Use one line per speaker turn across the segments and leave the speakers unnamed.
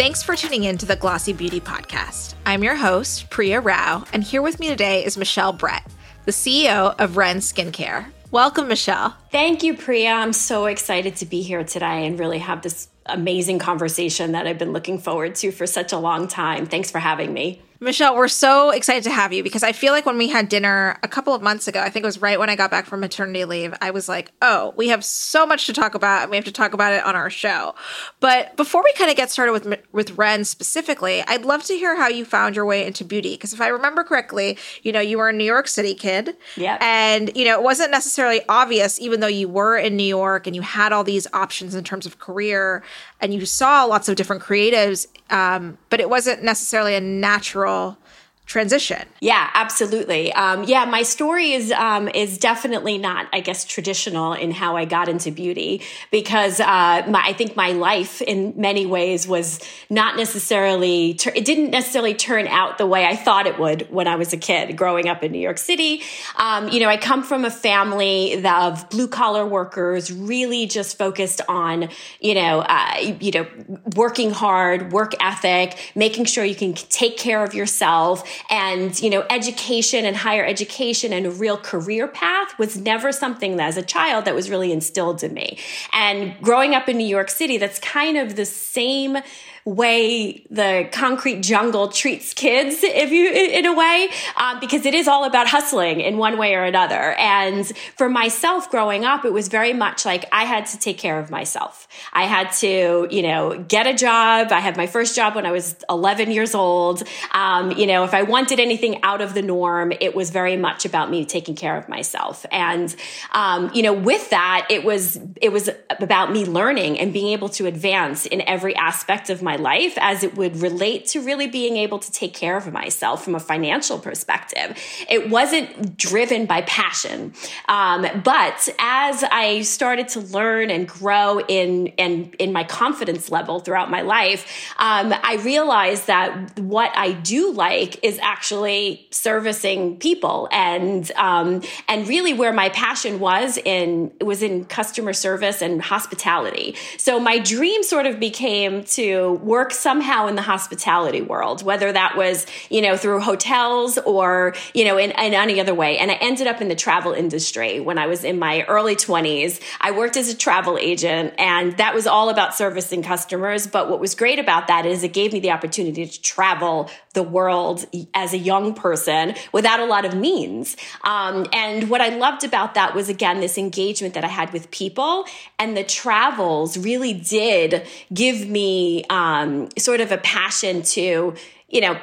Thanks for tuning in to the Glossy Beauty Podcast. I'm your host, Priya Rao, and here with me today is Michelle Brett, the CEO of Ren Skincare. Welcome, Michelle.
Thank you, Priya. I'm so excited to be here today and really have this amazing conversation that I've been looking forward to for such a long time. Thanks for having me.
Michelle, we're so excited to have you because I feel like when we had dinner a couple of months ago, I think it was right when I got back from maternity leave, I was like, oh, we have so much to talk about and we have to talk about it on our show. But before we kind of get started with with Ren specifically, I'd love to hear how you found your way into beauty because if I remember correctly, you know, you were a New York City kid.
Yeah.
And, you know, it wasn't necessarily obvious even though you were in New York and you had all these options in terms of career and you saw lots of different creatives, um, but it wasn't necessarily a natural girl transition.
Yeah, absolutely. Um, yeah, my story is um, is definitely not, I guess, traditional in how I got into beauty because uh, my, I think my life in many ways was not necessarily it didn't necessarily turn out the way I thought it would when I was a kid growing up in New York City. Um, you know, I come from a family of blue collar workers, really just focused on you know uh, you know working hard, work ethic, making sure you can take care of yourself and you know education and higher education and a real career path was never something that as a child that was really instilled in me. And growing up in new york city that's kind of the same way the concrete jungle treats kids, if you, in a way, um, because it is all about hustling in one way or another. And for myself growing up, it was very much like I had to take care of myself. I had to, you know, get a job. I had my first job when I was 11 years old. Um, you know, if I wanted anything out of the norm, it was very much about me taking care of myself. And, um, you know, with that, it was, it was about me learning and being able to advance in every aspect of my my life as it would relate to really being able to take care of myself from a financial perspective. It wasn't driven by passion. Um, but as I started to learn and grow in, in, in my confidence level throughout my life, um, I realized that what I do like is actually servicing people and, um, and really where my passion was in, was in customer service and hospitality. So my dream sort of became to work somehow in the hospitality world, whether that was, you know, through hotels or, you know, in, in any other way. And I ended up in the travel industry when I was in my early 20s. I worked as a travel agent and that was all about servicing customers. But what was great about that is it gave me the opportunity to travel the world as a young person without a lot of means. Um, and what I loved about that was, again, this engagement that I had with people and the travels really did give me, um, um, sort of a passion to, you know,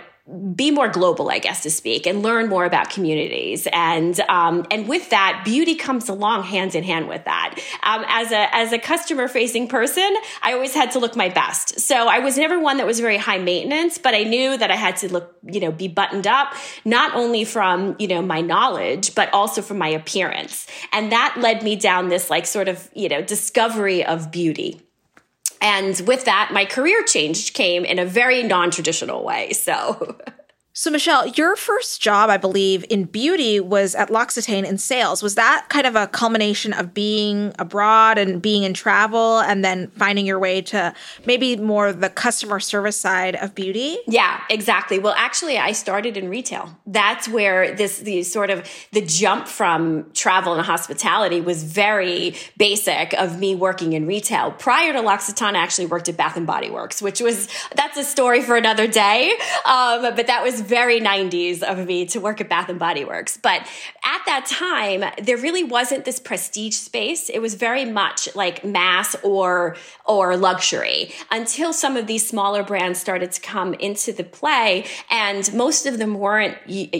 be more global, I guess, to speak, and learn more about communities. And um, and with that, beauty comes along hand in hand with that. Um, as a as a customer facing person, I always had to look my best. So I was never one that was very high maintenance, but I knew that I had to look, you know, be buttoned up, not only from you know my knowledge, but also from my appearance. And that led me down this like sort of you know discovery of beauty and with that, my career change came in a very non traditional way. So.
So, Michelle, your first job, I believe, in beauty was at L'Occitane in sales. Was that kind of a culmination of being abroad and being in travel and then finding your way to maybe more the customer service side of beauty?
Yeah, exactly. Well, actually, I started in retail. That's where this, the sort of the jump from travel and hospitality was very basic of me working in retail. Prior to L'Occitane, I actually worked at Bath and Body Works, which was, that's a story for another day. Um, but that was very 90s of me to work at Bath and Body Works. But at that time, there really wasn't this prestige space. It was very much like mass or or luxury until some of these smaller brands started to come into the play, and most of them weren't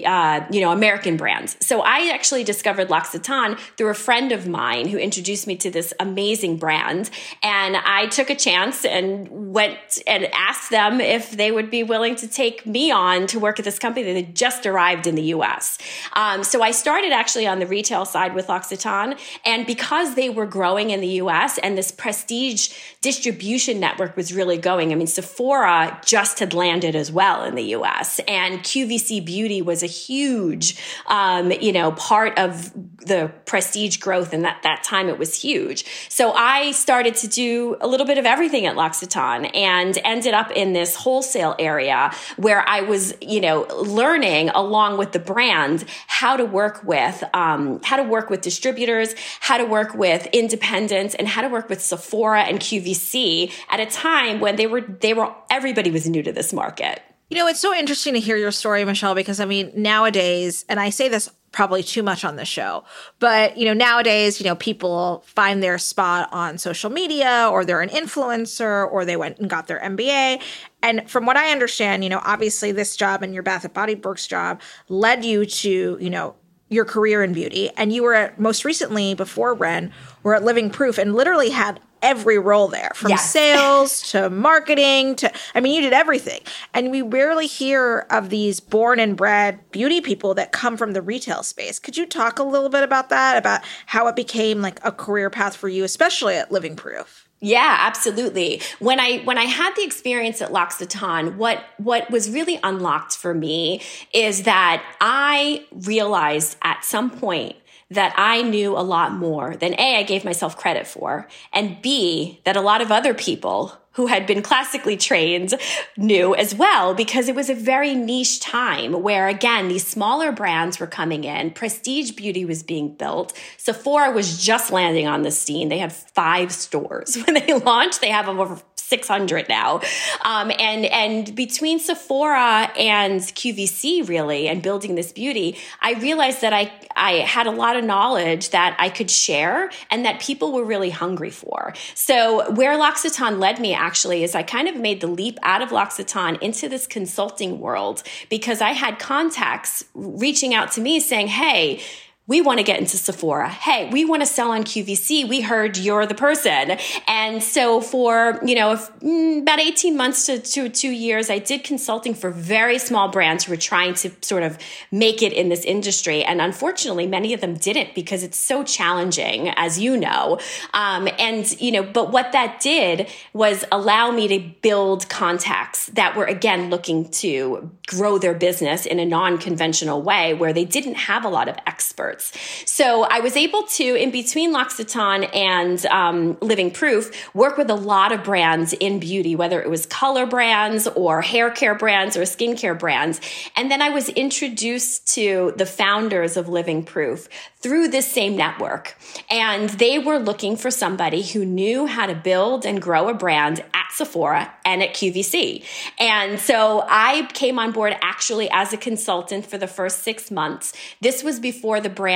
uh, you know American brands. So I actually discovered L'Occitane through a friend of mine who introduced me to this amazing brand, and I took a chance and went and asked them if they would be willing to take me on to work work at this company that had just arrived in the US. Um, so I started actually on the retail side with L'Occitane. And because they were growing in the US and this prestige distribution network was really going, I mean, Sephora just had landed as well in the US. And QVC Beauty was a huge, um, you know, part of the prestige growth. And at that time it was huge. So I started to do a little bit of everything at L'Occitane and ended up in this wholesale area where I was, you know, learning along with the brand how to work with, um, how to work with distributors, how to work with independents and how to work with Sephora and QVC at a time when they were, they were, everybody was new to this market.
You know, it's so interesting to hear your story, Michelle, because I mean, nowadays, and I say this probably too much on the show, but you know, nowadays, you know, people find their spot on social media or they're an influencer or they went and got their MBA. And from what I understand, you know, obviously this job and your Bath and Body Works job led you to, you know, your career in beauty. And you were at, most recently before Ren, were at Living Proof and literally had every role there from yes. sales to marketing to I mean you did everything. And we rarely hear of these born and bred beauty people that come from the retail space. Could you talk a little bit about that about how it became like a career path for you especially at Living Proof?
Yeah, absolutely. When I when I had the experience at L'Occitane, what what was really unlocked for me is that I realized at some point that I knew a lot more than A, I gave myself credit for, and B, that a lot of other people who had been classically trained knew as well, because it was a very niche time where, again, these smaller brands were coming in, prestige beauty was being built. Sephora was just landing on the scene. They had five stores when they launched. They have over 600 now. Um, and, and between Sephora and QVC really and building this beauty, I realized that I, I had a lot of knowledge that I could share and that people were really hungry for. So where L'Occitane led me actually is I kind of made the leap out of L'Occitane into this consulting world because I had contacts reaching out to me saying, Hey, we want to get into Sephora. Hey, we want to sell on QVC. We heard you're the person. And so for, you know, if, mm, about 18 months to, to two years, I did consulting for very small brands who were trying to sort of make it in this industry. And unfortunately, many of them didn't because it's so challenging, as you know. Um, and, you know, but what that did was allow me to build contacts that were, again, looking to grow their business in a non-conventional way where they didn't have a lot of experts. So I was able to, in between L'Occitane and um, Living Proof, work with a lot of brands in beauty, whether it was color brands or hair care brands or skincare brands. And then I was introduced to the founders of Living Proof through this same network. And they were looking for somebody who knew how to build and grow a brand at Sephora and at QVC. And so I came on board actually as a consultant for the first six months. This was before the brand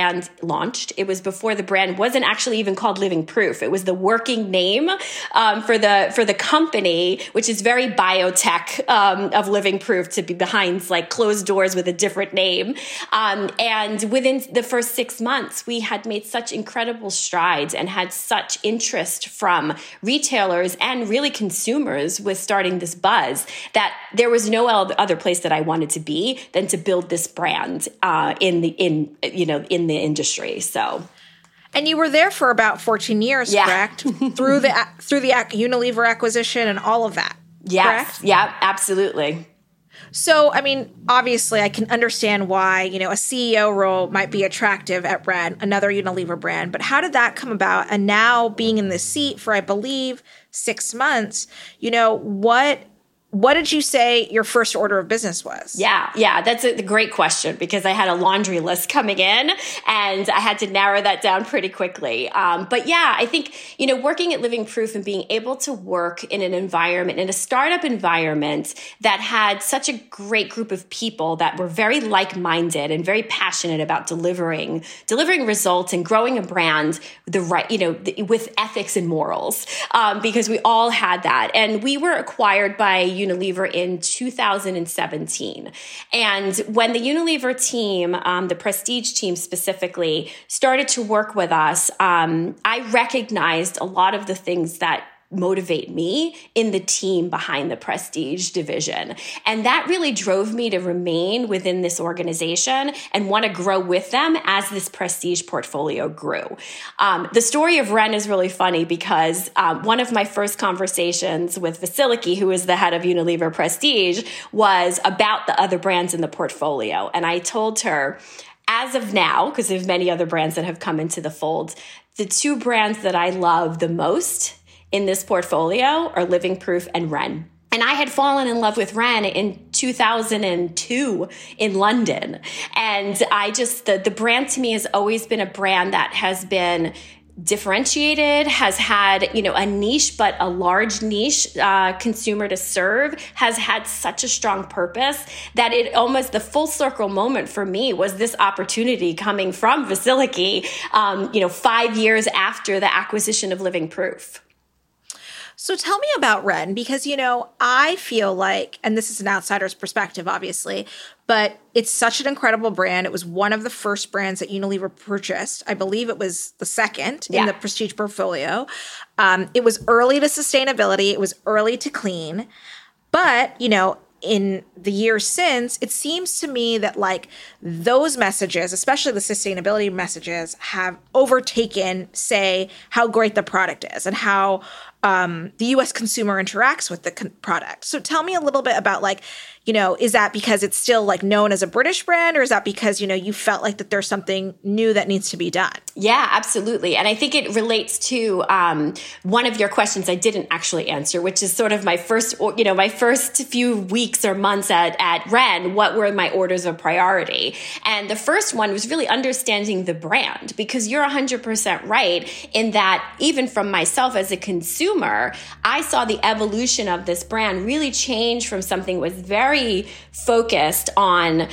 launched. It was before the brand wasn't actually even called Living Proof. It was the working name um, for the for the company, which is very biotech um, of Living Proof to be behind like closed doors with a different name. Um, and within the first six months, we had made such incredible strides and had such interest from retailers and really consumers with starting this buzz that there was no other place that I wanted to be than to build this brand uh, in the in you know in the industry. So.
And you were there for about 14 years, yeah. correct? through the through the Unilever acquisition and all of that.
Yes.
Correct?
Yeah, absolutely.
So, I mean, obviously, I can understand why, you know, a CEO role might be attractive at Ren, another Unilever brand, but how did that come about? And now being in the seat for, I believe, six months, you know, what what did you say your first order of business was?
Yeah, yeah, that's a great question because I had a laundry list coming in and I had to narrow that down pretty quickly. Um, but yeah, I think, you know, working at Living Proof and being able to work in an environment, in a startup environment that had such a great group of people that were very like minded and very passionate about delivering, delivering results and growing a brand the right, you know, with ethics and morals, um, because we all had that. And we were acquired by Unilever in 2017. And when the Unilever team, um, the prestige team specifically, started to work with us, um, I recognized a lot of the things that motivate me in the team behind the prestige division. And that really drove me to remain within this organization and want to grow with them as this prestige portfolio grew. Um, the story of Ren is really funny because um, one of my first conversations with Vasiliki, who is the head of Unilever Prestige, was about the other brands in the portfolio. And I told her, as of now, because there's many other brands that have come into the fold, the two brands that I love the most in this portfolio are Living Proof and Ren. And I had fallen in love with Ren in 2002 in London. And I just, the, the brand to me has always been a brand that has been differentiated has had you know a niche but a large niche uh, consumer to serve has had such a strong purpose that it almost the full circle moment for me was this opportunity coming from Vasiliki um, you know five years after the acquisition of living proof
so tell me about Ren because you know, I feel like and this is an outsider's perspective obviously, but it's such an incredible brand. It was one of the first brands that Unilever purchased. I believe it was the second yeah. in the prestige portfolio. Um, it was early to sustainability, it was early to clean. But, you know, in the years since, it seems to me that like those messages, especially the sustainability messages, have overtaken, say, how great the product is and how um, the U.S. consumer interacts with the con- product. So tell me a little bit about like you know, is that because it's still like known as a British brand or is that because, you know, you felt like that there's something new that needs to be done?
Yeah, absolutely. And I think it relates to um, one of your questions I didn't actually answer, which is sort of my first, you know, my first few weeks or months at, at Ren, what were my orders of priority? And the first one was really understanding the brand because you're 100% right in that even from myself as a consumer, I saw the evolution of this brand really change from something was very focused on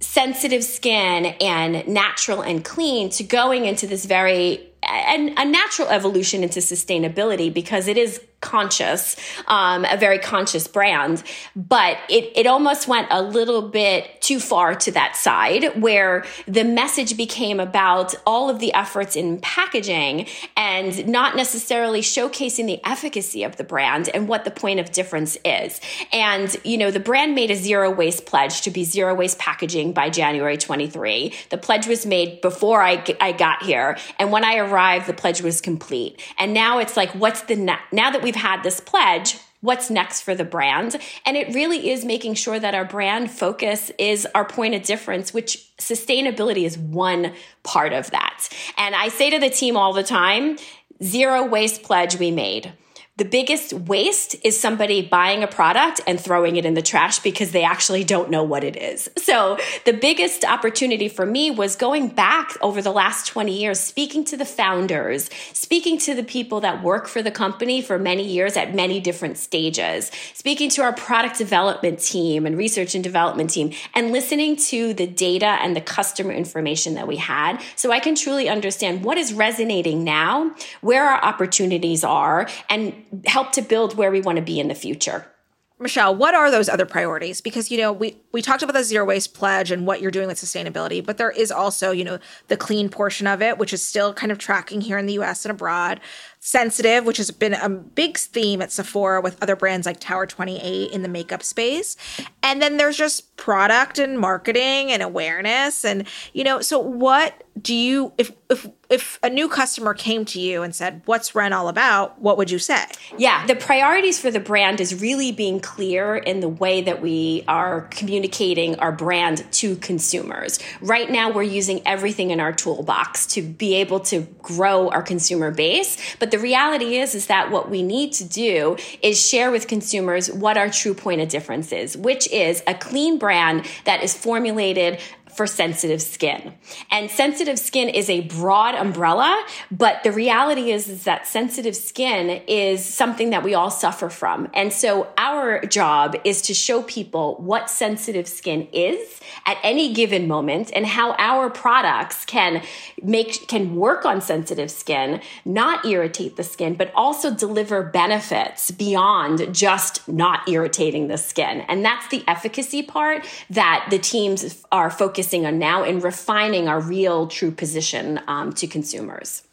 sensitive skin and natural and clean to going into this very and a natural evolution into sustainability because it is conscious, um, a very conscious brand, but it, it almost went a little bit too far to that side where the message became about all of the efforts in packaging and not necessarily showcasing the efficacy of the brand and what the point of difference is. And, you know, the brand made a zero waste pledge to be zero waste packaging by January 23. The pledge was made before I, I got here. And when I arrived, the pledge was complete. And now it's like, what's the, now that we've we've had this pledge, what's next for the brand. And it really is making sure that our brand focus is our point of difference, which sustainability is one part of that. And I say to the team all the time, zero waste pledge we made. The biggest waste is somebody buying a product and throwing it in the trash because they actually don't know what it is. So the biggest opportunity for me was going back over the last 20 years, speaking to the founders, speaking to the people that work for the company for many years at many different stages, speaking to our product development team and research and development team, and listening to the data and the customer information that we had so I can truly understand what is resonating now, where our opportunities are, and help to build where we want to be in the future.
Michelle, what are those other priorities? Because you know, we we talked about the zero waste pledge and what you're doing with sustainability, but there is also, you know, the clean portion of it, which is still kind of tracking here in the US and abroad sensitive, which has been a big theme at Sephora with other brands like Tower 28 in the makeup space. And then there's just product and marketing and awareness and you know, so what do you if if if a new customer came to you and said, "What's Ren all about?" what would you say?
Yeah, the priorities for the brand is really being clear in the way that we are communicating our brand to consumers. Right now we're using everything in our toolbox to be able to grow our consumer base, but the reality is is that what we need to do is share with consumers what our true point of difference is, which is a clean brand that is formulated for sensitive skin. And sensitive skin is a broad umbrella, but the reality is, is that sensitive skin is something that we all suffer from. And so our job is to show people what sensitive skin is at any given moment and how our products can make can work on sensitive skin, not irritate the skin, but also deliver benefits beyond just not irritating the skin. And that's the efficacy part that the teams are focusing on now in refining our real true position um, to consumers.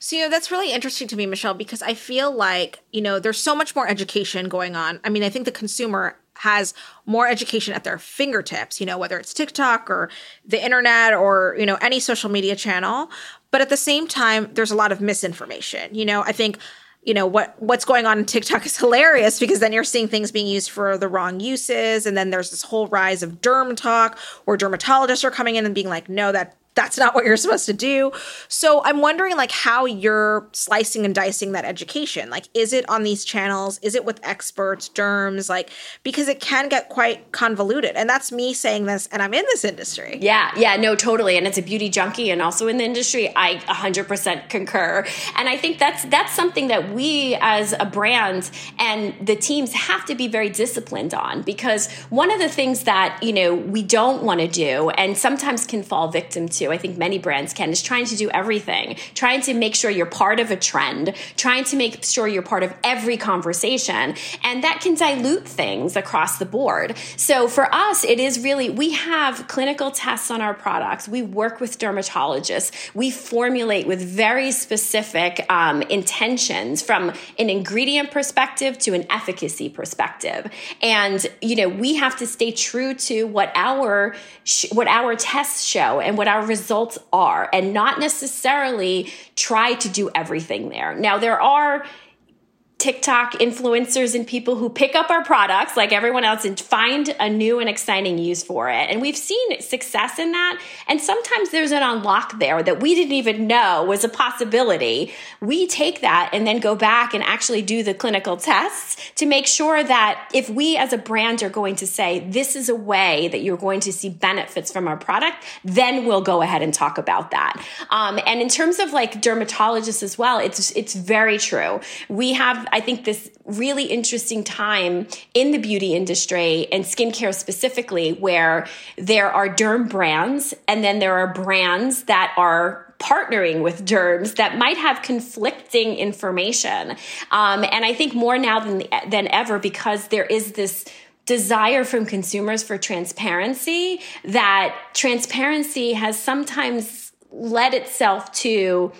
So, you know, that's really interesting to me, Michelle, because I feel like, you know, there's so much more education going on. I mean, I think the consumer has more education at their fingertips, you know, whether it's TikTok or the internet or, you know, any social media channel. But at the same time, there's a lot of misinformation. You know, I think you know what what's going on in TikTok is hilarious because then you're seeing things being used for the wrong uses. And then there's this whole rise of derm talk where dermatologists are coming in and being like no that that's not what you're supposed to do. So I'm wondering like how you're slicing and dicing that education. Like is it on these channels? Is it with experts, derms? Like because it can get quite convoluted. And that's me saying this and I'm in this industry.
Yeah, yeah, no, totally. And it's a beauty junkie and also in the industry, I 100% concur. And I think that's that's something that we as a brand and the teams have to be very disciplined on because one of the things that, you know, we don't want to do and sometimes can fall victim to to, I think many brands can, is trying to do everything, trying to make sure you're part of a trend, trying to make sure you're part of every conversation. And that can dilute things across the board. So for us, it is really, we have clinical tests on our products. We work with dermatologists. We formulate with very specific um, intentions from an ingredient perspective to an efficacy perspective. And, you know, we have to stay true to what our, what our tests show and what our results are and not necessarily try to do everything there. Now, there are TikTok influencers and people who pick up our products like everyone else and find a new and exciting use for it. And we've seen success in that. And sometimes there's an unlock there that we didn't even know was a possibility. We take that and then go back and actually do the clinical tests to make sure that if we as a brand are going to say, this is a way that you're going to see benefits from our product, then we'll go ahead and talk about that. Um, and in terms of like dermatologists as well, it's, it's very true. We have I think this really interesting time in the beauty industry and skincare specifically, where there are derm brands and then there are brands that are partnering with derms that might have conflicting information. Um, and I think more now than, than ever because there is this desire from consumers for transparency that transparency has sometimes led itself to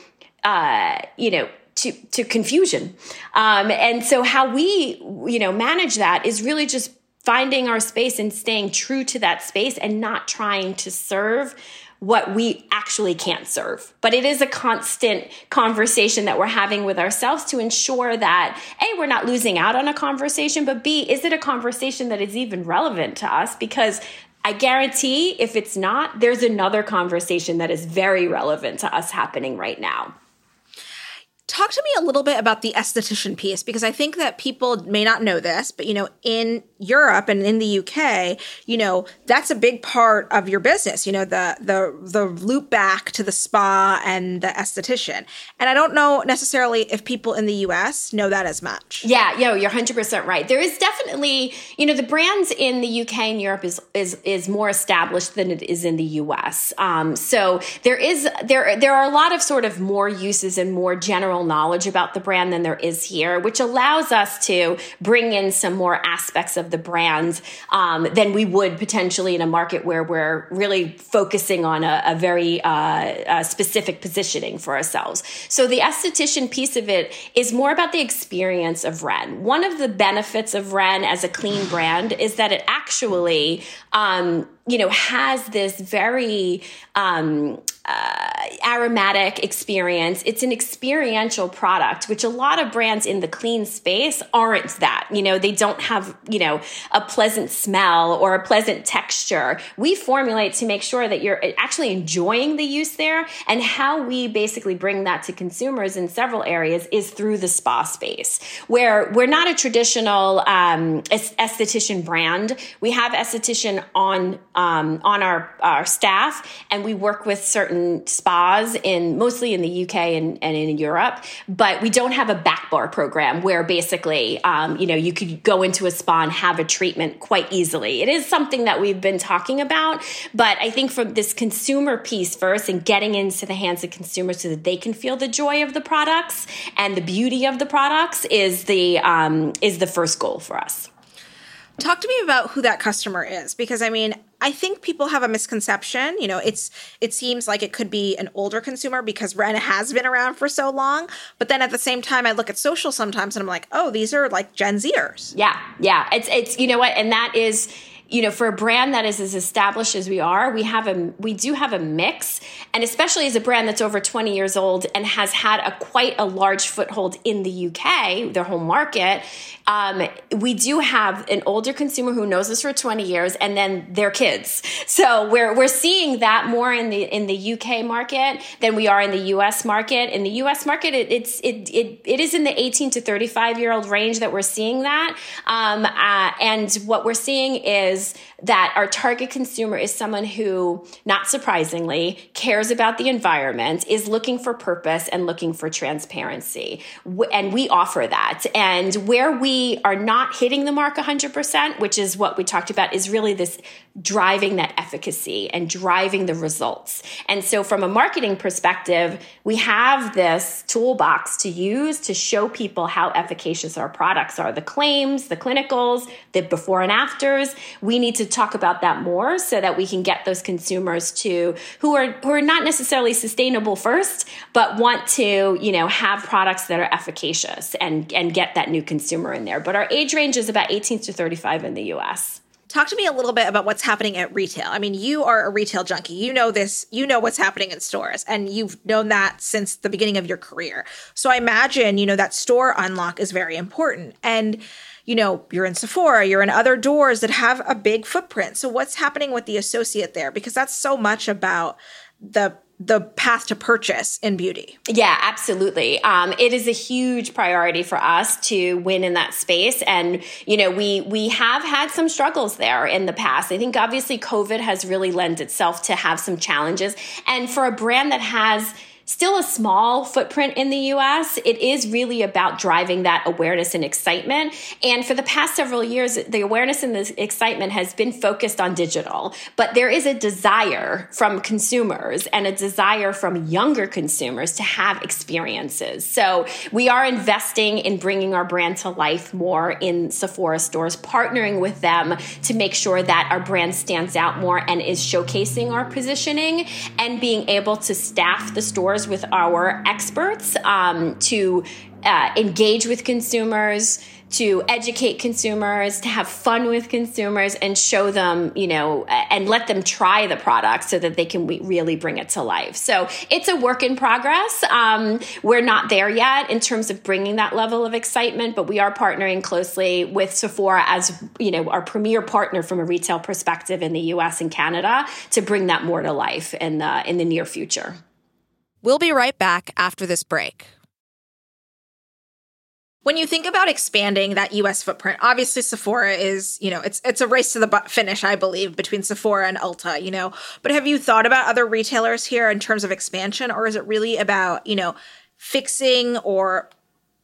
uh, you know to, to confusion. Um, and so how we, you know, manage that is really just finding our space and staying true to that space and not trying to serve what we actually can't serve. But it is a constant conversation that we're having with ourselves to ensure that A, we're not losing out on a conversation, but B, is it a conversation that is even relevant to us? Because I guarantee if it's not, there's another conversation that is very relevant to us happening right now.
Talk to me a little bit about the esthetician piece because I think that people may not know this, but you know, in Europe and in the UK, you know, that's a big part of your business, you know, the the the loop back to the spa and the esthetician. And I don't know necessarily if people in the US know that as much.
Yeah, yo, you're 100% right. There is definitely, you know, the brands in the UK and Europe is is is more established than it is in the US. Um, so there is there there are a lot of sort of more uses and more general general knowledge about the brand than there is here, which allows us to bring in some more aspects of the brands um, than we would potentially in a market where we're really focusing on a, a very uh, a specific positioning for ourselves. So the esthetician piece of it is more about the experience of Ren. One of the benefits of Ren as a clean brand is that it actually um, you know, has this very um, uh, aromatic experience. It's an experiential product, which a lot of brands in the clean space aren't that. You know, they don't have, you know, a pleasant smell or a pleasant texture. We formulate to make sure that you're actually enjoying the use there. And how we basically bring that to consumers in several areas is through the spa space, where we're not a traditional um, esthetician brand. We have esthetician on um, on our, our staff, and we work with certain spas in mostly in the UK and, and in Europe. But we don't have a back bar program where basically, um, you know, you could go into a spa and have a treatment quite easily. It is something that we've been talking about, but I think from this consumer piece first and getting into the hands of consumers so that they can feel the joy of the products and the beauty of the products is the um, is the first goal for us.
Talk to me about who that customer is because I mean, I think people have a misconception. You know, it's it seems like it could be an older consumer because Ren has been around for so long. But then at the same time, I look at social sometimes and I'm like, oh, these are like Gen Zers.
Yeah, yeah. It's it's you know what, and that is you know, for a brand that is as established as we are, we have a we do have a mix, and especially as a brand that's over 20 years old and has had a quite a large foothold in the UK, their home market. Um, we do have an older consumer who knows us for 20 years, and then their kids. So we're we're seeing that more in the in the UK market than we are in the US market. In the US market, it, it's it, it it is in the 18 to 35 year old range that we're seeing that, um, uh, and what we're seeing is is that our target consumer is someone who, not surprisingly, cares about the environment, is looking for purpose and looking for transparency. And we offer that. And where we are not hitting the mark 100%, which is what we talked about, is really this driving that efficacy and driving the results. And so, from a marketing perspective, we have this toolbox to use to show people how efficacious our products are the claims, the clinicals, the before and afters. We need to talk about that more so that we can get those consumers to who are who are not necessarily sustainable first, but want to, you know, have products that are efficacious and and get that new consumer in there. But our age range is about 18 to 35 in the US.
Talk to me a little bit about what's happening at retail. I mean, you are a retail junkie. You know this, you know what's happening in stores, and you've known that since the beginning of your career. So I imagine, you know, that store unlock is very important. And you know, you're in Sephora, you're in other doors that have a big footprint. So what's happening with the associate there? Because that's so much about the the path to purchase in beauty.
Yeah, absolutely. Um, it is a huge priority for us to win in that space, and you know we we have had some struggles there in the past. I think obviously COVID has really lent itself to have some challenges, and for a brand that has still a small footprint in the US. It is really about driving that awareness and excitement. And for the past several years, the awareness and the excitement has been focused on digital. But there is a desire from consumers and a desire from younger consumers to have experiences. So we are investing in bringing our brand to life more in Sephora stores, partnering with them to make sure that our brand stands out more and is showcasing our positioning and being able to staff the store stores with our experts um, to uh, engage with consumers to educate consumers, to have fun with consumers, and show them, you know, and let them try the product so that they can really bring it to life. So it's a work in progress. Um, we're not there yet in terms of bringing that level of excitement, but we are partnering closely with Sephora as, you know, our premier partner from a retail perspective in the U.S. and Canada to bring that more to life in the in the near future.
We'll be right back after this break. When you think about expanding that US footprint, obviously Sephora is, you know, it's it's a race to the finish, I believe, between Sephora and Ulta, you know. But have you thought about other retailers here in terms of expansion or is it really about, you know, fixing or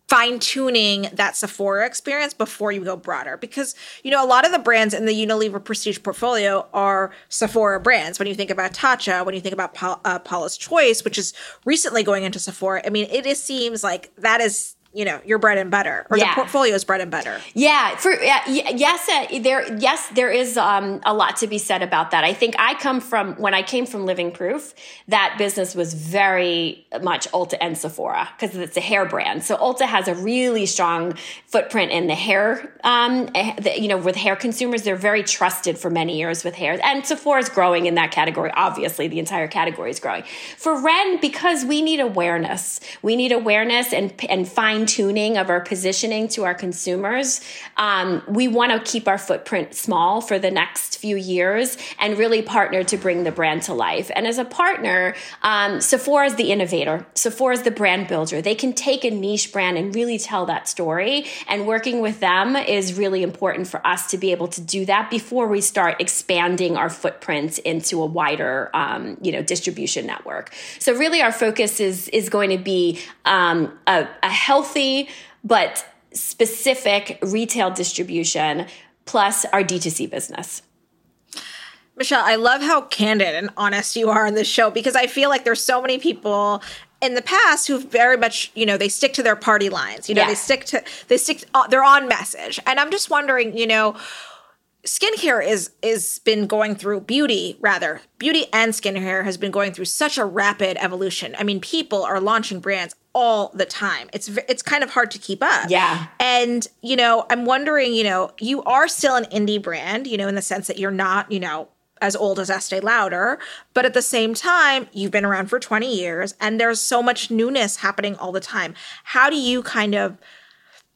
fine tuning that Sephora experience before you go broader. Because, you know, a lot of the brands in the Unilever Prestige portfolio are Sephora brands. When you think about Tatcha, when you think about uh, Paula's Choice, which is recently going into Sephora, I mean, it seems like that is you know your bread and butter or yeah. the portfolio's bread and butter.
Yeah for yeah, yes uh, there yes there is um, a lot to be said about that. I think i come from when i came from living proof that business was very much ulta and sephora because it's a hair brand. So ulta has a really strong footprint in the hair um, eh, the, you know with hair consumers. They're very trusted for many years with hair. And sephora is growing in that category. Obviously the entire category is growing. For ren because we need awareness we need awareness and and find tuning of our positioning to our consumers. Um, we want to keep our footprint small for the next few years and really partner to bring the brand to life. And as a partner, um, Sephora is the innovator. Sephora is the brand builder. They can take a niche brand and really tell that story. And working with them is really important for us to be able to do that before we start expanding our footprint into a wider, um, you know, distribution network. So really, our focus is is going to be um, a, a health healthy but specific retail distribution plus our D2C business.
Michelle, I love how candid and honest you are on this show because I feel like there's so many people in the past who very much, you know, they stick to their party lines. You know, yeah. they stick to they stick uh, they're on message. And I'm just wondering, you know, skincare is is been going through beauty rather beauty and skincare has been going through such a rapid evolution. I mean people are launching brands all the time. It's it's kind of hard to keep up.
Yeah.
And you know i'm wondering you know you are still an indie brand you know in the sense that you're not you know as old as Estee Lauder, but at the same time, you've been around for 20 years and there's so much newness happening all the time. How do you kind of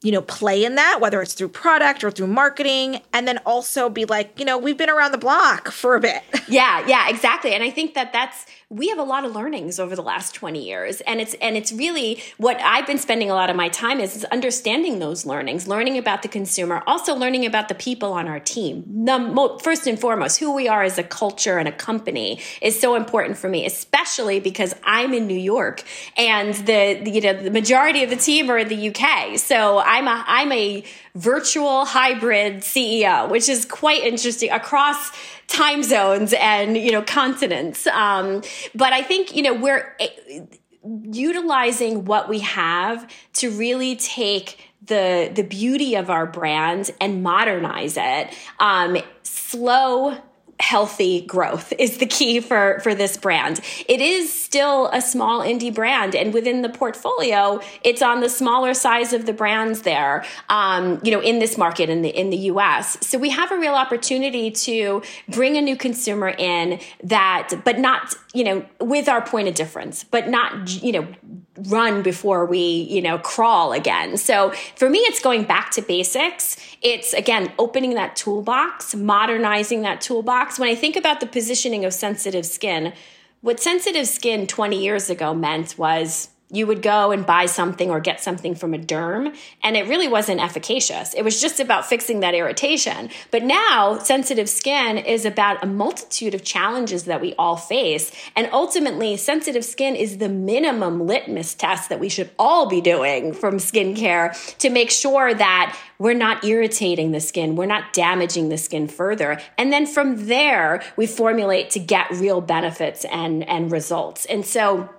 you know, play in that, whether it's through product or through marketing, and then also be like, you know, we've been around the block for a bit.
Yeah, yeah, exactly. And I think that that's we have a lot of learnings over the last 20 years and it's and it's really what i've been spending a lot of my time is, is understanding those learnings learning about the consumer also learning about the people on our team. The, first and foremost who we are as a culture and a company is so important for me especially because i'm in new york and the, the you know the majority of the team are in the uk so i'm a i'm a virtual hybrid ceo which is quite interesting across time zones and you know continents. Um, but i think you know we're eh, utilizing what we have to really take the the beauty of our brand and modernize it. Um, slow healthy growth is the key for for this brand. It is still a small indie brand, and within the portfolio, it's on the smaller size of the brands there. Um, you know, in this market in the in the U.S., so we have a real opportunity to bring a new consumer in that, but not you know with our point of difference, but not you know run before we you know crawl again. So for me, it's going back to basics. It's again opening that toolbox, modernizing that toolbox. When I think about the positioning of sensitive skin, what sensitive skin 20 years ago meant was you would go and buy something or get something from a derm and it really wasn't efficacious. It was just about fixing that irritation. But now sensitive skin is about a multitude of challenges that we all face. And ultimately, sensitive skin is the minimum litmus test that we should all be doing from skincare to make sure that we're not irritating the skin, we're not damaging the skin further. And then from there, we formulate to get real benefits and, and results. And so,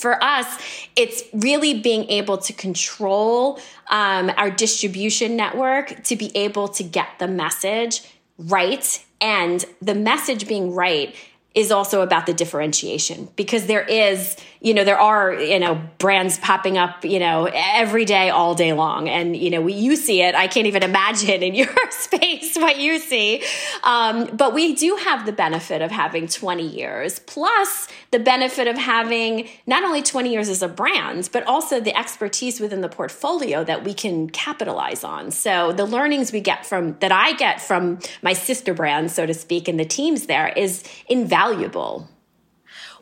for us, it's really being able to control um, our distribution network to be able to get the message right. And the message being right is also about the differentiation because there is you know there are you know brands popping up you know every day all day long. And you know we, you see it. I can't even imagine in your space what you see. Um, but we do have the benefit of having 20 years plus the benefit of having not only 20 years as a brand but also the expertise within the portfolio that we can capitalize on. So the learnings we get from that i get from my sister brands so to speak and the teams there is invaluable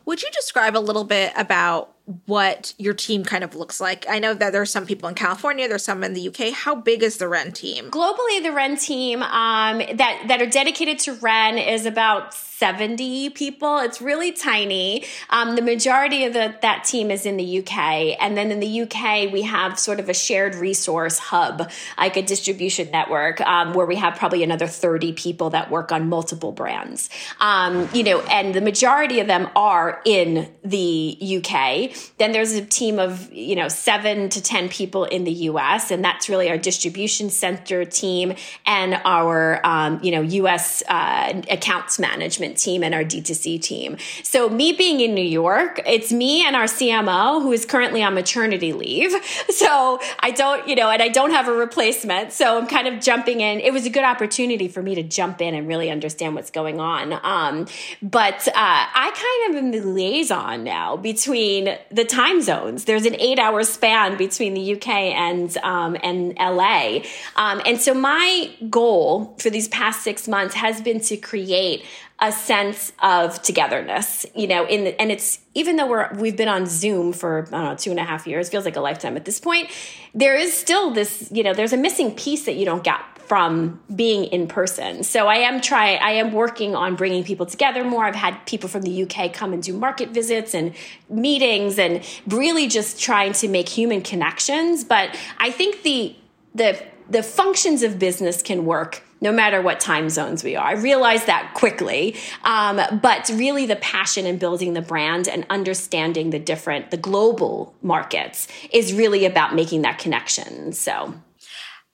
would you describe a little bit about what your team kind of looks like? I know that there's some people in California, there's some in the UK. How big is the Ren team?
Globally, the Ren team um, that that are dedicated to Ren is about 70 people. It's really tiny. Um, the majority of the, that team is in the UK. And then in the UK, we have sort of a shared resource hub, like a distribution network, um, where we have probably another 30 people that work on multiple brands. Um, you know, and the majority of them are in the UK. Then there's a team of, you know, seven to 10 people in the US. And that's really our distribution center team and our, um, you know, US uh, accounts management team and our D2C team. So me being in New York, it's me and our CMO who is currently on maternity leave. So I don't, you know, and I don't have a replacement. So I'm kind of jumping in. It was a good opportunity for me to jump in and really understand what's going on. Um, but uh, I kind of am the liaison now between the time zones. There's an eight hour span between the UK and um, and LA. Um, and so my goal for these past six months has been to create a sense of togetherness, you know, in the, and it's even though we're we've been on Zoom for I don't know two and a half years, feels like a lifetime at this point. There is still this, you know, there's a missing piece that you don't get from being in person. So I am trying, I am working on bringing people together more. I've had people from the UK come and do market visits and meetings, and really just trying to make human connections. But I think the the the functions of business can work no matter what time zones we are. I realized that quickly. Um, but really, the passion in building the brand and understanding the different, the global markets is really about making that connection. So.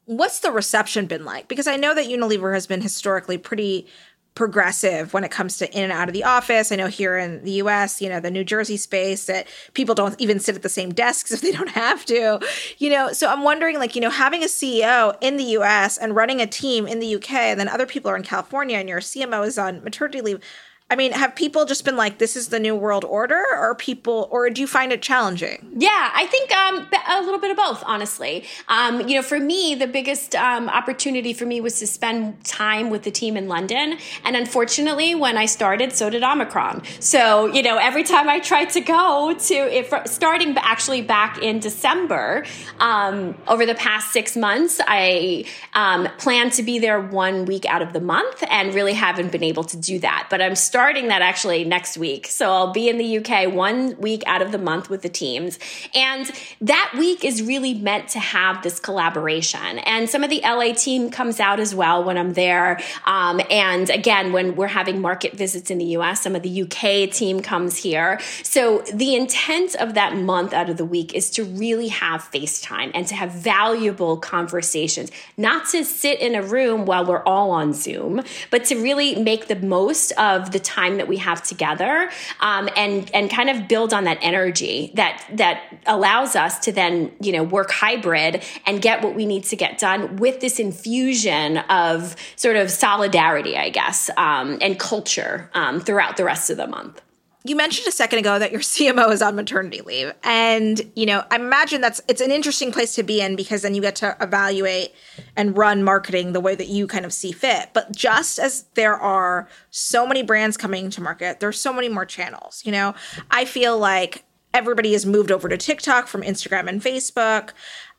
What's the reception been like? Because I know that Unilever has been historically pretty progressive when it comes to in and out of the office. I know here in the US, you know, the New Jersey space that people don't even sit at the same desks if they don't have to. You know, so I'm wondering like, you know, having a CEO in the US and running a team in the UK and then other people are in California and your CMO is on maternity leave. I mean, have people just been like, "This is the new world order," or people, or do you find it challenging?
Yeah, I think um, a little bit of both, honestly. Um, you know, for me, the biggest um, opportunity for me was to spend time with the team in London, and unfortunately, when I started, so did Omicron. So, you know, every time I tried to go to, starting actually back in December, um, over the past six months, I um, plan to be there one week out of the month, and really haven't been able to do that. But I'm starting that actually next week. So I'll be in the UK one week out of the month with the teams. And that week is really meant to have this collaboration. And some of the LA team comes out as well when I'm there. Um, and again, when we're having market visits in the US, some of the UK team comes here. So the intent of that month out of the week is to really have FaceTime and to have valuable conversations, not to sit in a room while we're all on Zoom, but to really make the most of the time that we have together um, and and kind of build on that energy that that allows us to then you know work hybrid and get what we need to get done with this infusion of sort of solidarity i guess um, and culture um, throughout the rest of the month
you mentioned a second ago that your CMO is on maternity leave. And, you know, I imagine that's it's an interesting place to be in because then you get to evaluate and run marketing the way that you kind of see fit. But just as there are so many brands coming to market, there's so many more channels. You know, I feel like everybody has moved over to TikTok from Instagram and Facebook.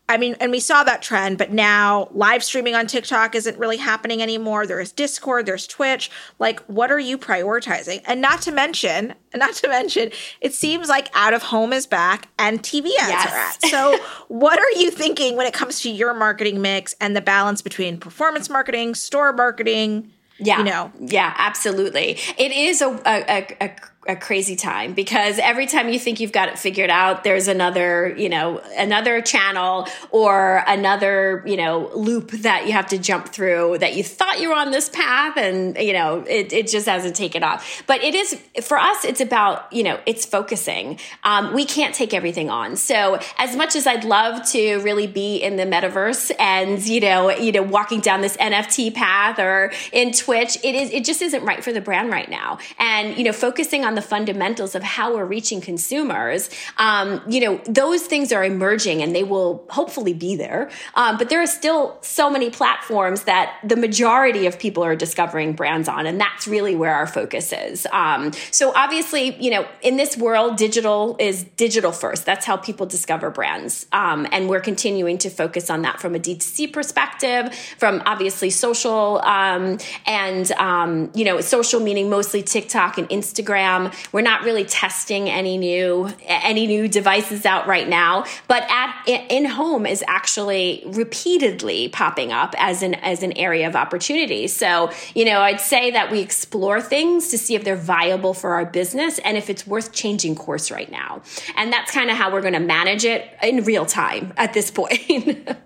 I mean, and we saw that trend, but now live streaming on TikTok isn't really happening anymore. There's Discord, there's Twitch. Like, what are you prioritizing? And not to mention, not to mention, it seems like out of home is back and TV ads yes. are at. So, what are you thinking when it comes to your marketing mix and the balance between performance marketing, store marketing?
Yeah.
You know?
Yeah, absolutely. It is a, a, a, a crazy time because every time you think you've got it figured out, there's another, you know, another channel or another, you know, loop that you have to jump through that you thought you were on this path and, you know, it, it just hasn't taken off. But it is, for us, it's about, you know, it's focusing. Um, we can't take everything on. So as much as I'd love to really be in the metaverse and, you know, you know, walking down this NFT path or in Twitch, it is, it just isn't right for the brand right now. And, you know, focusing on the fundamentals of how we're reaching consumers, um, you know, those things are emerging and they will hopefully be there. Um, but there are still so many platforms that the majority of people are discovering brands on, and that's really where our focus is. Um, so obviously, you know, in this world, digital is digital first. That's how people discover brands, um, and we're continuing to focus on that from a D2C perspective, from obviously social, um, and um, you know, social meaning mostly TikTok and Instagram. We're not really testing any new any new devices out right now, but at in home is actually repeatedly popping up as an as an area of opportunity. So, you know, I'd say that we explore things to see if they're viable for our business and if it's worth changing course right now. And that's kind of how we're going to manage it in real time at this point.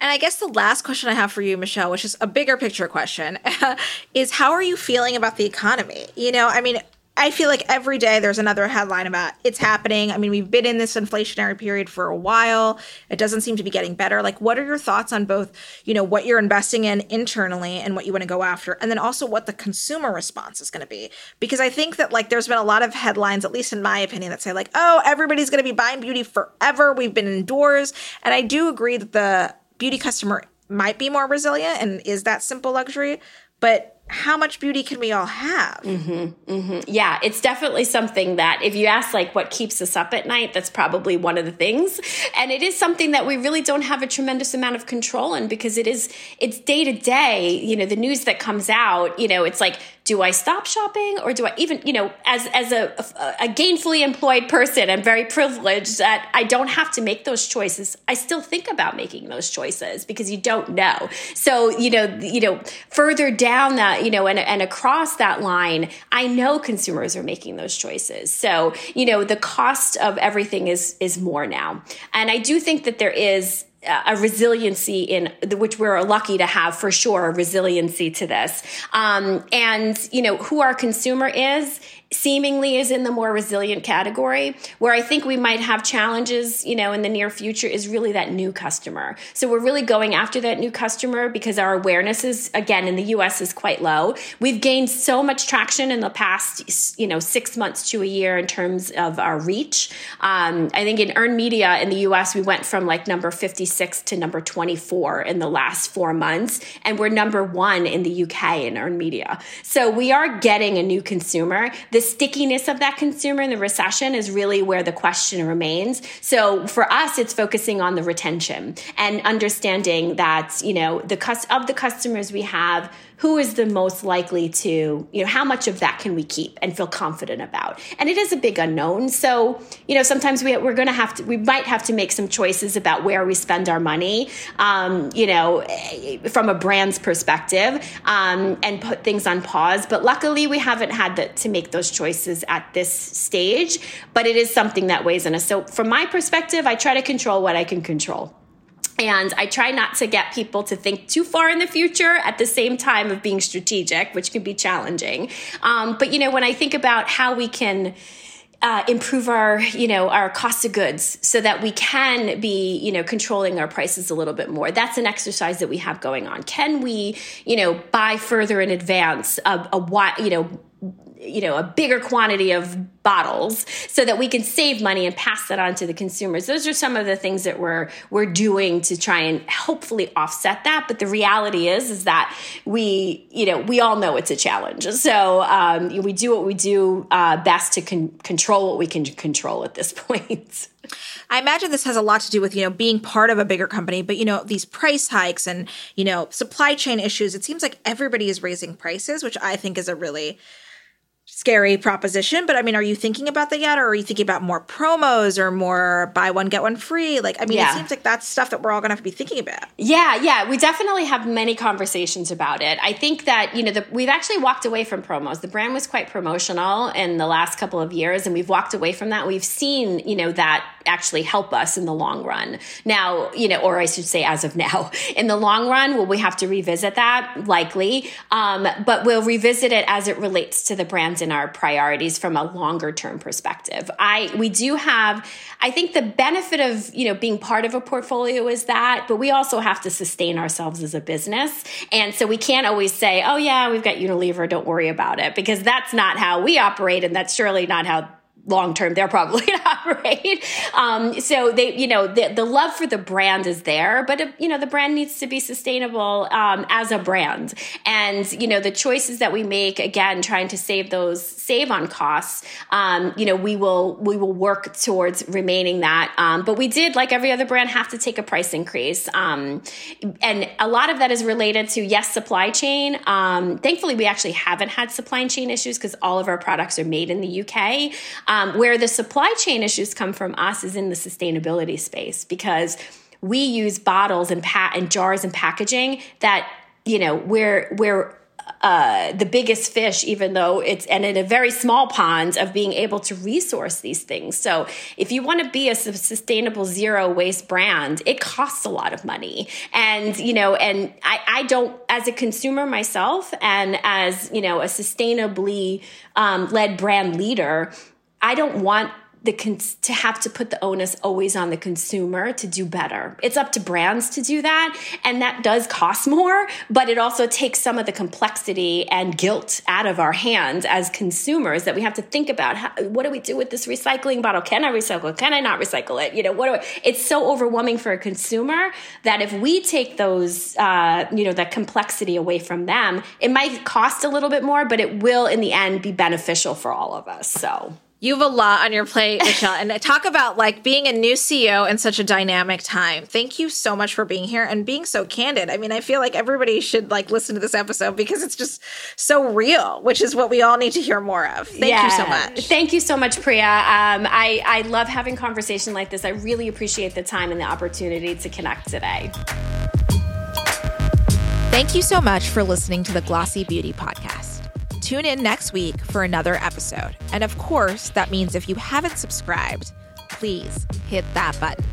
And I guess the last question I have for you, Michelle, which is a bigger picture question, is how are you feeling about the economy? You know, I mean, I feel like every day there's another headline about it's happening. I mean, we've been in this inflationary period for a while. It doesn't seem to be getting better. Like, what are your thoughts on both, you know, what you're investing in internally and what you want to go after, and then also what the consumer response is going to be? Because I think that, like, there's been a lot of headlines, at least in my opinion, that say, like, oh, everybody's going to be buying beauty forever. We've been indoors. And I do agree that the beauty customer might be more resilient and is that simple luxury. But how much beauty can we all have?
Mm-hmm, mm-hmm. Yeah, it's definitely something that if you ask like what keeps us up at night, that's probably one of the things. And it is something that we really don't have a tremendous amount of control in because it is it's day to day, you know, the news that comes out, you know, it's like do I stop shopping or do I even, you know, as, as a, a, gainfully employed person, I'm very privileged that I don't have to make those choices. I still think about making those choices because you don't know. So, you know, you know, further down that, you know, and, and across that line, I know consumers are making those choices. So, you know, the cost of everything is, is more now. And I do think that there is a resiliency in which we're lucky to have for sure a resiliency to this. Um, and you know who our consumer is seemingly is in the more resilient category. Where I think we might have challenges, you know, in the near future is really that new customer. So we're really going after that new customer because our awareness is, again, in the US is quite low. We've gained so much traction in the past, you know, six months to a year in terms of our reach. Um, I think in earned media in the US, we went from like number 56 to number 24 in the last four months. And we're number one in the UK in earned media. So we are getting a new consumer the stickiness of that consumer in the recession is really where the question remains. So for us, it's focusing on the retention and understanding that, you know, the of the customers we have who is the most likely to, you know, how much of that can we keep and feel confident about? And it is a big unknown. So, you know, sometimes we, we're going to have to, we might have to make some choices about where we spend our money, um, you know, from a brand's perspective um, and put things on pause. But luckily, we haven't had the, to make those choices at this stage, but it is something that weighs on us. So, from my perspective, I try to control what I can control. And I try not to get people to think too far in the future at the same time of being strategic, which can be challenging. Um, but, you know, when I think about how we can, uh, improve our you know our cost of goods so that we can be you know controlling our prices a little bit more that's an exercise that we have going on can we you know buy further in advance a, a you know you know a bigger quantity of bottles so that we can save money and pass that on to the consumers. Those are some of the things that we're we're doing to try and hopefully offset that. But the reality is is that we you know we all know it's a challenge. So um, we do what we do uh, best to con- control what we can control at this point
I imagine this has a lot to do with, you know, being part of a bigger company, but you know, these price hikes and, you know, supply chain issues, it seems like everybody is raising prices, which I think is a really scary proposition, but I mean, are you thinking about that yet? Or are you thinking about more promos or more buy one, get one free? Like, I mean, yeah. it seems like that's stuff that we're all going to have to be thinking about.
Yeah, yeah. We definitely have many conversations about it. I think that, you know, the, we've actually walked away from promos. The brand was quite promotional in the last couple of years, and we've walked away from that. We've seen, you know, that actually help us in the long run. Now, you know, or I should say as of now, in the long run, will we have to revisit that? Likely. Um, but we'll revisit it as it relates to the brands in our priorities from a longer term perspective. I, we do have, I think the benefit of, you know, being part of a portfolio is that, but we also have to sustain ourselves as a business. And so we can't always say, oh yeah, we've got Unilever, don't worry about it, because that's not how we operate. And that's surely not how long term they're probably not right? Um, so they you know the, the love for the brand is there but uh, you know the brand needs to be sustainable um, as a brand. And you know the choices that we make again trying to save those save on costs um, you know we will we will work towards remaining that. Um, but we did like every other brand have to take a price increase. Um, and a lot of that is related to yes supply chain. Um, thankfully we actually haven't had supply chain issues because all of our products are made in the uk um, where the supply chain issues come from us is in the sustainability space because we use bottles and pa- and jars and packaging that you know we're we're uh, the biggest fish, even though it's and in a very small pond of being able to resource these things. So, if you want to be a sustainable zero waste brand, it costs a lot of money. And you know, and I, I don't, as a consumer myself, and as you know, a sustainably um, led brand leader, I don't want the cons- to have to put the onus always on the consumer to do better. It's up to brands to do that, and that does cost more, but it also takes some of the complexity and guilt out of our hands as consumers that we have to think about. How, what do we do with this recycling bottle? Can I recycle? Can I not recycle it? You know, what do I, it's so overwhelming for a consumer that if we take those, uh, you know, that complexity away from them, it might cost a little bit more, but it will in the end be beneficial for all of us. So.
You have a lot on your plate, Michelle, and talk about like being a new CEO in such a dynamic time. Thank you so much for being here and being so candid. I mean, I feel like everybody should like listen to this episode because it's just so real, which is what we all need to hear more of. Thank yeah. you so much.
Thank you so much, Priya. Um, I I love having conversation like this. I really appreciate the time and the opportunity to connect today.
Thank you so much for listening to the Glossy Beauty Podcast. Tune in next week for another episode. And of course, that means if you haven't subscribed, please hit that button.